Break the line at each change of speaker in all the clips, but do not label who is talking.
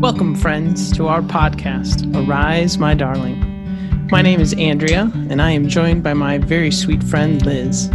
Welcome, friends, to our podcast, Arise, My Darling. My name is Andrea, and I am joined by my very sweet friend, Liz.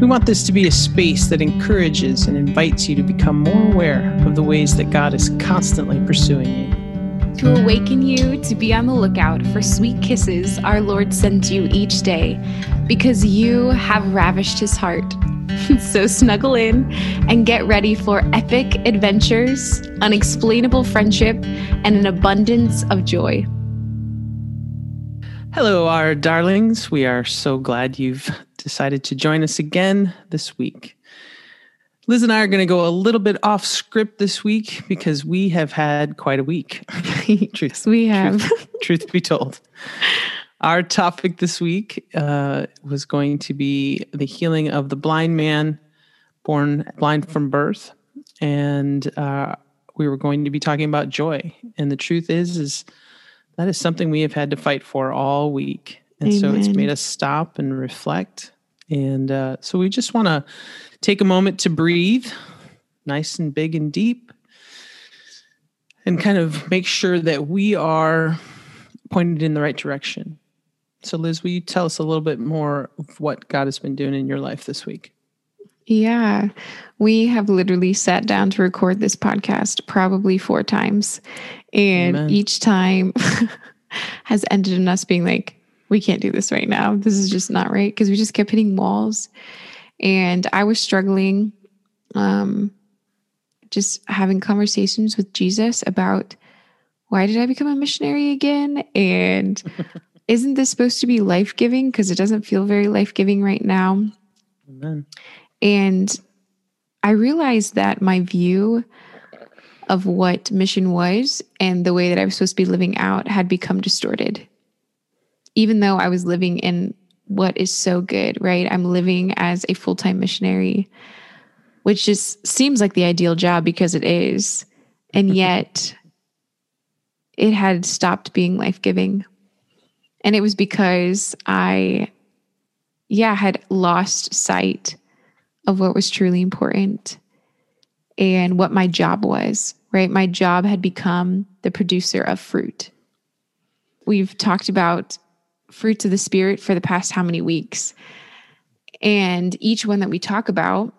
We want this to be a space that encourages and invites you to become more aware of the ways that God is constantly pursuing you.
To awaken you to be on the lookout for sweet kisses our Lord sends you each day, because you have ravished his heart so snuggle in and get ready for epic adventures, unexplainable friendship, and an abundance of joy.
Hello, our darlings. We are so glad you've decided to join us again this week. Liz and I are going to go a little bit off script this week because we have had quite a week.
truth, yes, we have.
Truth, truth be told. Our topic this week uh, was going to be the healing of the blind man born blind from birth, and uh, we were going to be talking about joy. And the truth is, is that is something we have had to fight for all week, and Amen. so it's made us stop and reflect. And uh, so we just want to take a moment to breathe, nice and big and deep, and kind of make sure that we are pointed in the right direction so, Liz, will you tell us a little bit more of what God has been doing in your life this week?
Yeah, we have literally sat down to record this podcast probably four times. And Amen. each time has ended in us being like, we can't do this right now. This is just not right. Because we just kept hitting walls. And I was struggling, um, just having conversations with Jesus about why did I become a missionary again? And isn't this supposed to be life giving? Because it doesn't feel very life giving right now. Amen. And I realized that my view of what mission was and the way that I was supposed to be living out had become distorted. Even though I was living in what is so good, right? I'm living as a full time missionary, which just seems like the ideal job because it is. And yet it had stopped being life giving. And it was because I, yeah, had lost sight of what was truly important and what my job was, right? My job had become the producer of fruit. We've talked about fruits of the Spirit for the past how many weeks? And each one that we talk about,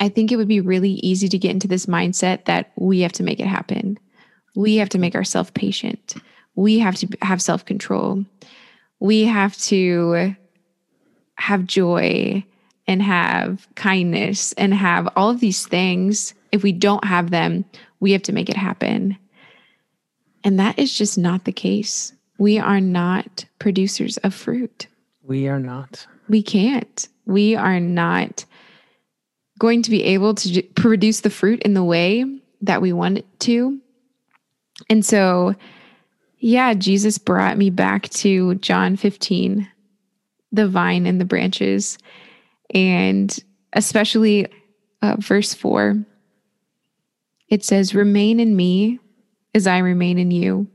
I think it would be really easy to get into this mindset that we have to make it happen. We have to make ourselves patient we have to have self control. We have to have joy and have kindness and have all of these things. If we don't have them, we have to make it happen. And that is just not the case. We are not producers of fruit.
We are not.
We can't. We are not going to be able to produce the fruit in the way that we want it to. And so yeah, Jesus brought me back to John 15, the vine and the branches, and especially uh, verse 4. It says, Remain in me as I remain in you.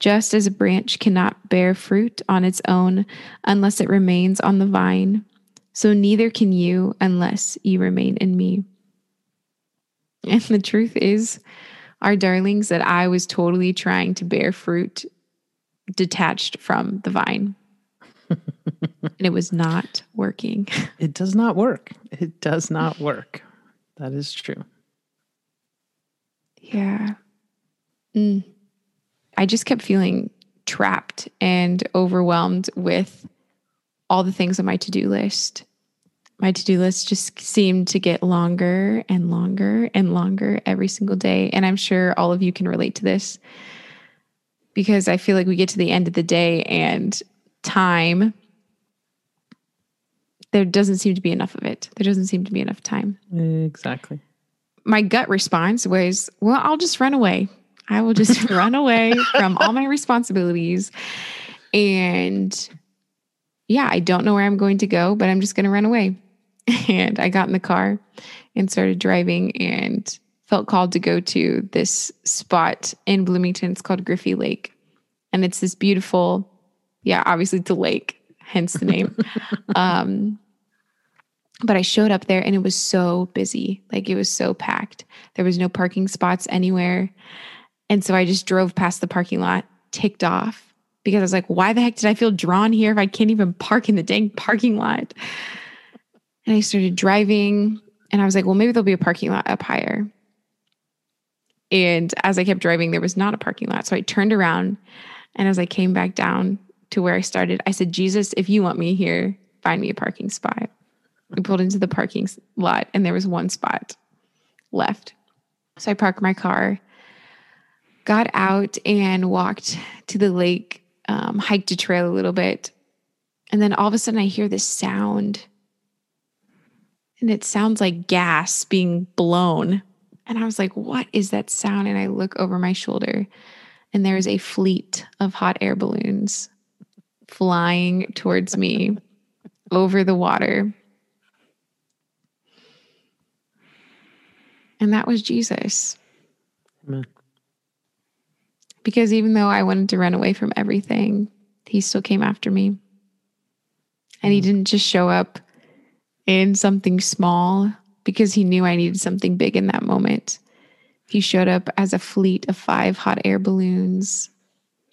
Just as a branch cannot bear fruit on its own unless it remains on the vine, so neither can you unless you remain in me. And the truth is, our darlings that I was totally trying to bear fruit detached from the vine. and it was not working.
It does not work. It does not work. That is true.
Yeah. Mm. I just kept feeling trapped and overwhelmed with all the things on my to do list my to do list just seemed to get longer and longer and longer every single day. And I'm sure all of you can relate to this because I feel like we get to the end of the day and time, there doesn't seem to be enough of it. There doesn't seem to be enough time.
Exactly.
My gut response was, well, I'll just run away. I will just run away from all my responsibilities. And yeah, I don't know where I'm going to go, but I'm just going to run away. And I got in the car and started driving and felt called to go to this spot in Bloomington. It's called Griffey Lake. And it's this beautiful, yeah, obviously it's a lake, hence the name. um, But I showed up there and it was so busy. Like it was so packed. There was no parking spots anywhere. And so I just drove past the parking lot, ticked off because I was like, why the heck did I feel drawn here if I can't even park in the dang parking lot? And I started driving and I was like, well, maybe there'll be a parking lot up higher. And as I kept driving, there was not a parking lot. So I turned around and as I came back down to where I started, I said, Jesus, if you want me here, find me a parking spot. We pulled into the parking lot and there was one spot left. So I parked my car, got out and walked to the lake, um, hiked a trail a little bit. And then all of a sudden I hear this sound. And it sounds like gas being blown. And I was like, what is that sound? And I look over my shoulder and there's a fleet of hot air balloons flying towards me over the water. And that was Jesus. Amen. Because even though I wanted to run away from everything, he still came after me. And he didn't just show up in something small because he knew I needed something big in that moment. He showed up as a fleet of five hot air balloons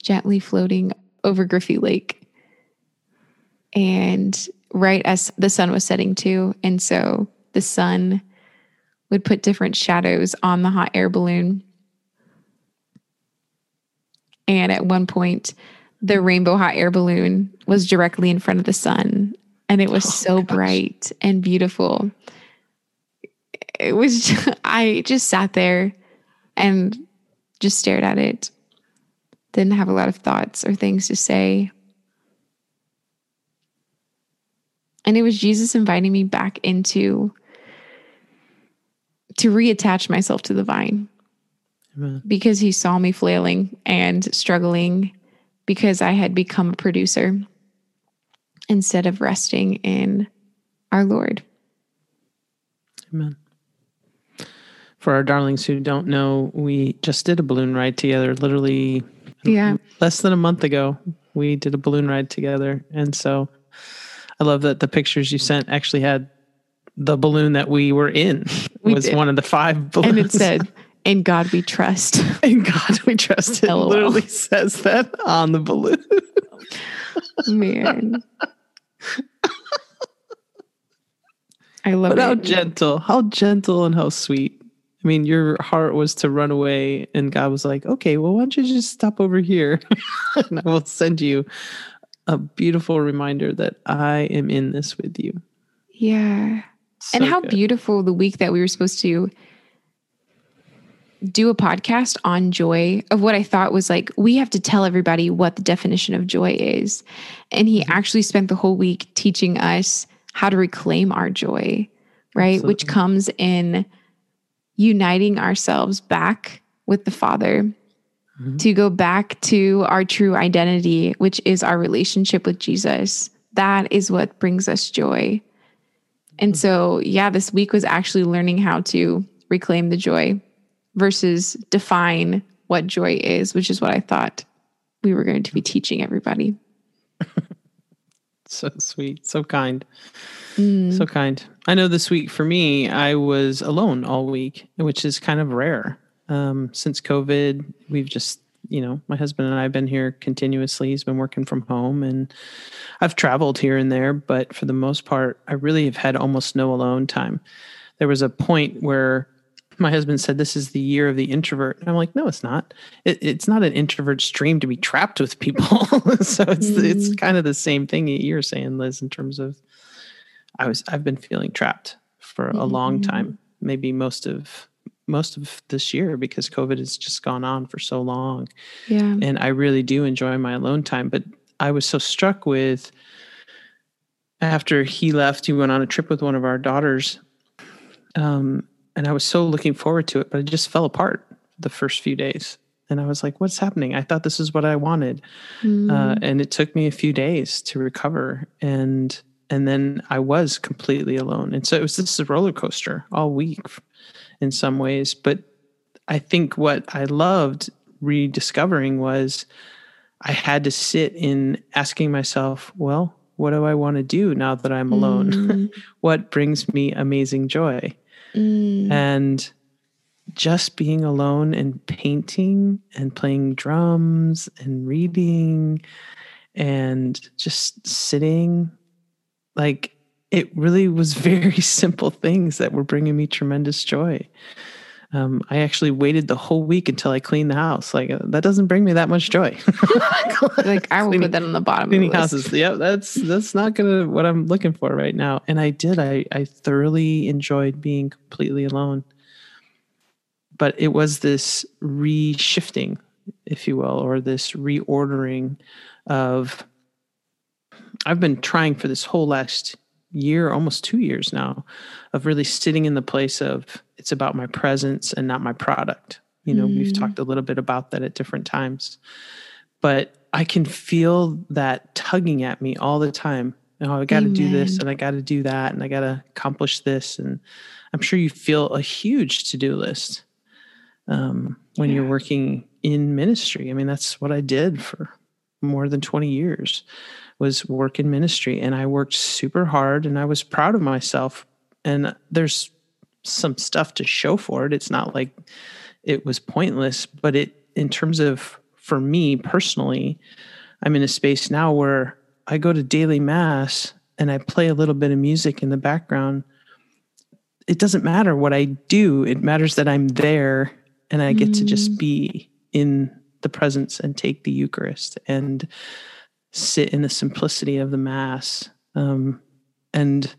gently floating over Griffey Lake. And right as the sun was setting too. And so the sun would put different shadows on the hot air balloon. And at one point, the rainbow hot air balloon was directly in front of the sun. And it was oh, so gosh. bright and beautiful. It was, just, I just sat there and just stared at it. Didn't have a lot of thoughts or things to say. And it was Jesus inviting me back into to reattach myself to the vine Amen. because he saw me flailing and struggling because I had become a producer instead of resting in our Lord.
Amen. For our darlings who don't know, we just did a balloon ride together literally
yeah.
less than a month ago. We did a balloon ride together. And so I love that the pictures you sent actually had the balloon that we were in we was did. one of the five balloons.
And it said, In God we trust.
In God we trust. It LOL. literally says that on the balloon.
Man. I love
but
it.
How gentle, how gentle and how sweet. I mean, your heart was to run away, and God was like, okay, well, why don't you just stop over here? and I will send you a beautiful reminder that I am in this with you.
Yeah. So and how good. beautiful the week that we were supposed to do a podcast on joy of what I thought was like, we have to tell everybody what the definition of joy is. And he mm-hmm. actually spent the whole week teaching us how to reclaim our joy, right? Absolutely. Which comes in uniting ourselves back with the Father mm-hmm. to go back to our true identity, which is our relationship with Jesus. That is what brings us joy. And so, yeah, this week was actually learning how to reclaim the joy versus define what joy is, which is what I thought we were going to be teaching everybody.
so sweet, so kind. Mm. So kind. I know this week for me, I was alone all week, which is kind of rare. Um, since COVID, we've just you know, my husband and I have been here continuously. He's been working from home and I've traveled here and there, but for the most part, I really have had almost no alone time. There was a point where my husband said, This is the year of the introvert. And I'm like, No, it's not. It, it's not an introvert's dream to be trapped with people. so it's mm. it's kind of the same thing you're saying, Liz, in terms of I was I've been feeling trapped for a long mm-hmm. time, maybe most of most of this year because COVID has just gone on for so long.
Yeah.
And I really do enjoy my alone time. But I was so struck with after he left, he went on a trip with one of our daughters. Um, and I was so looking forward to it, but it just fell apart the first few days. And I was like, what's happening? I thought this is what I wanted. Mm. Uh, and it took me a few days to recover. And and then I was completely alone. And so it was this roller coaster all week in some ways. But I think what I loved rediscovering was I had to sit in asking myself, well, What do I want to do now that I'm alone? Mm. what brings me amazing joy? Mm. And just being alone and painting and playing drums and reading and just sitting like it really was very simple things that were bringing me tremendous joy um, I actually waited the whole week until I cleaned the house. Like uh, that doesn't bring me that much joy.
like I will put that on the bottom.
Cleaning houses. Yep, that's that's not gonna what I'm looking for right now. And I did. I I thoroughly enjoyed being completely alone. But it was this reshifting, if you will, or this reordering of. I've been trying for this whole last year, almost two years now, of really sitting in the place of it's about my presence and not my product. You know, mm. we've talked a little bit about that at different times, but I can feel that tugging at me all the time. Oh, I got to do this and I got to do that and I got to accomplish this. And I'm sure you feel a huge to do list um, when yeah. you're working in ministry. I mean, that's what I did for more than 20 years was work in ministry and I worked super hard and I was proud of myself. And there's some stuff to show for it. It's not like it was pointless, but it, in terms of for me personally, I'm in a space now where I go to daily mass and I play a little bit of music in the background. It doesn't matter what I do, it matters that I'm there and I get mm. to just mm. be in the presence and take the Eucharist and sit in the simplicity of the Mass. Um, and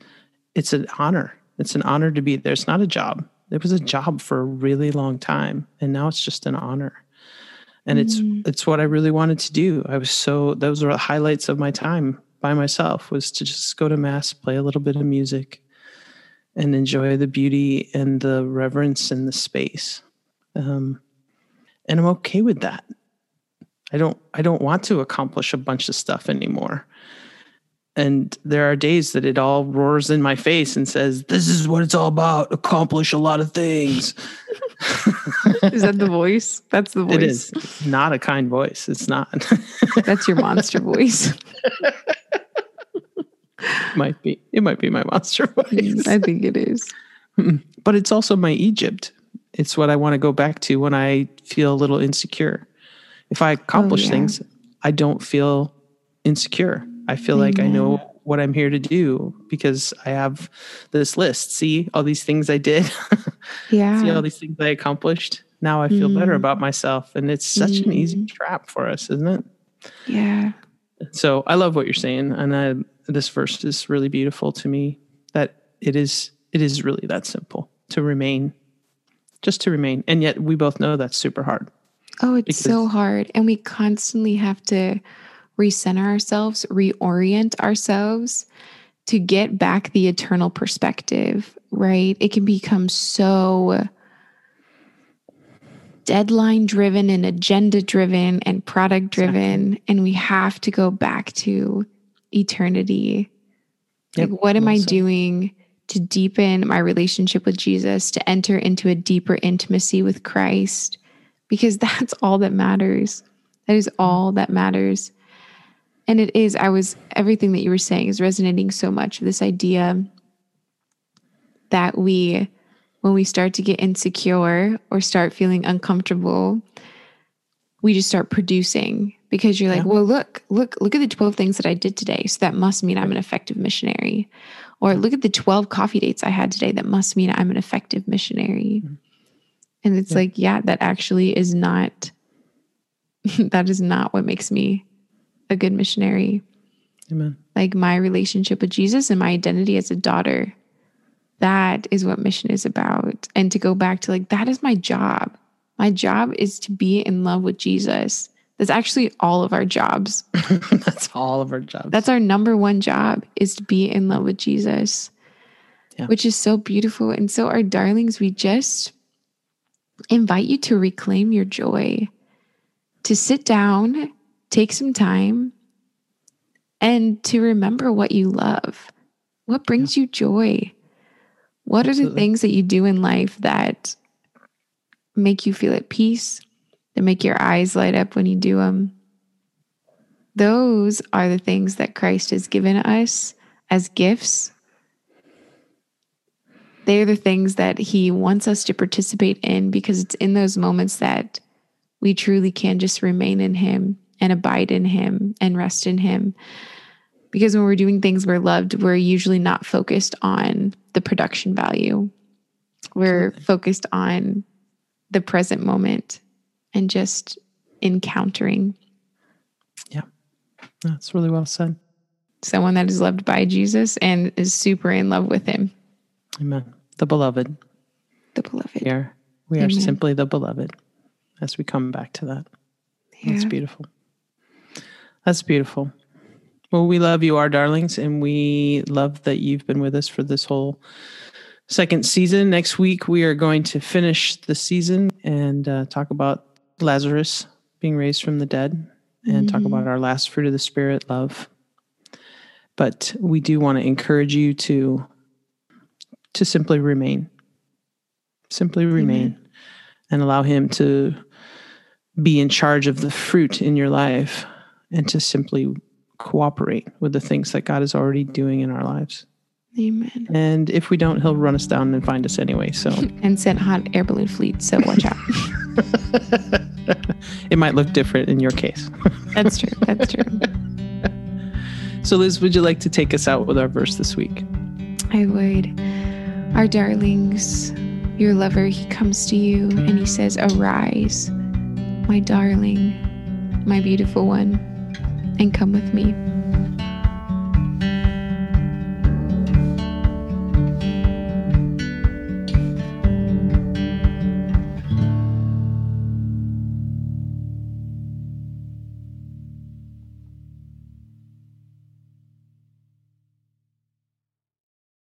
it's an honor it's an honor to be there. It's not a job. It was a job for a really long time, and now it's just an honor. And mm. it's it's what I really wanted to do. I was so those were the highlights of my time by myself was to just go to mass, play a little bit of music, and enjoy the beauty and the reverence and the space. Um, and I'm okay with that. I don't I don't want to accomplish a bunch of stuff anymore. And there are days that it all roars in my face and says this is what it's all about accomplish a lot of things.
Is that the voice? That's the voice it
is. not a kind voice. It's not.
That's your monster voice.
Might be. It might be my monster voice.
I think it is.
But it's also my egypt it's what i want to go back to when i feel a little insecure if i accomplish oh, yeah. things i don't feel insecure I feel Amen. like I know what I'm here to do because I have this list. See all these things I did.
yeah.
See all these things I accomplished. Now I feel mm. better about myself. And it's such mm. an easy mm. trap for us, isn't it?
Yeah.
So I love what you're saying. And I, this verse is really beautiful to me that it is, it is really that simple to remain, just to remain. And yet we both know that's super hard.
Oh, it's so hard. And we constantly have to recenter ourselves, reorient ourselves to get back the eternal perspective, right? It can become so deadline driven and agenda driven and product driven. Exactly. And we have to go back to eternity. Yep. Like, what am I doing to deepen my relationship with Jesus, to enter into a deeper intimacy with Christ? Because that's all that matters. That is all that matters. And it is, I was, everything that you were saying is resonating so much. This idea that we, when we start to get insecure or start feeling uncomfortable, we just start producing because you're like, yeah. well, look, look, look at the 12 things that I did today. So that must mean I'm an effective missionary. Or look at the 12 coffee dates I had today. That must mean I'm an effective missionary. Mm-hmm. And it's yeah. like, yeah, that actually is not, that is not what makes me a good missionary.
Amen.
Like my relationship with Jesus and my identity as a daughter. That is what mission is about. And to go back to like, that is my job. My job is to be in love with Jesus. That's actually all of our jobs.
That's all of our jobs.
That's our number one job is to be in love with Jesus, yeah. which is so beautiful. And so, our darlings, we just invite you to reclaim your joy, to sit down take some time and to remember what you love. What brings yeah. you joy? What Absolutely. are the things that you do in life that make you feel at peace, that make your eyes light up when you do them? those are the things that Christ has given us as gifts. They're the things that He wants us to participate in because it's in those moments that we truly can just remain in Him and abide in Him and rest in Him. Because when we're doing things we're loved, we're usually not focused on the production value. We're focused on the present moment and just encountering.
Yeah, that's really well said.
Someone that is loved by Jesus and is super in love with him.
Amen. The beloved.
The beloved.
We are, we are simply the beloved as we come back to that. Yeah. That's beautiful. That's beautiful. Well, we love you, our darlings, and we love that you've been with us for this whole second season. Next week, we are going to finish the season and uh, talk about Lazarus being raised from the dead and mm-hmm. talk about our last fruit of the Spirit, love. But we do want to encourage you to to simply remain, simply remain, mm-hmm. and allow Him to be in charge of the fruit in your life, and to simply cooperate with the things that God is already doing in our lives.
Amen.
And if we don't, he'll run us down and find us anyway. So
and send hot air balloon fleet. So watch out.
it might look different in your case.
That's true. That's true.
So Liz, would you like to take us out with our verse this week?
I would. Our darlings, your lover, he comes to you and he says, Arise, my darling, my beautiful one and come with me.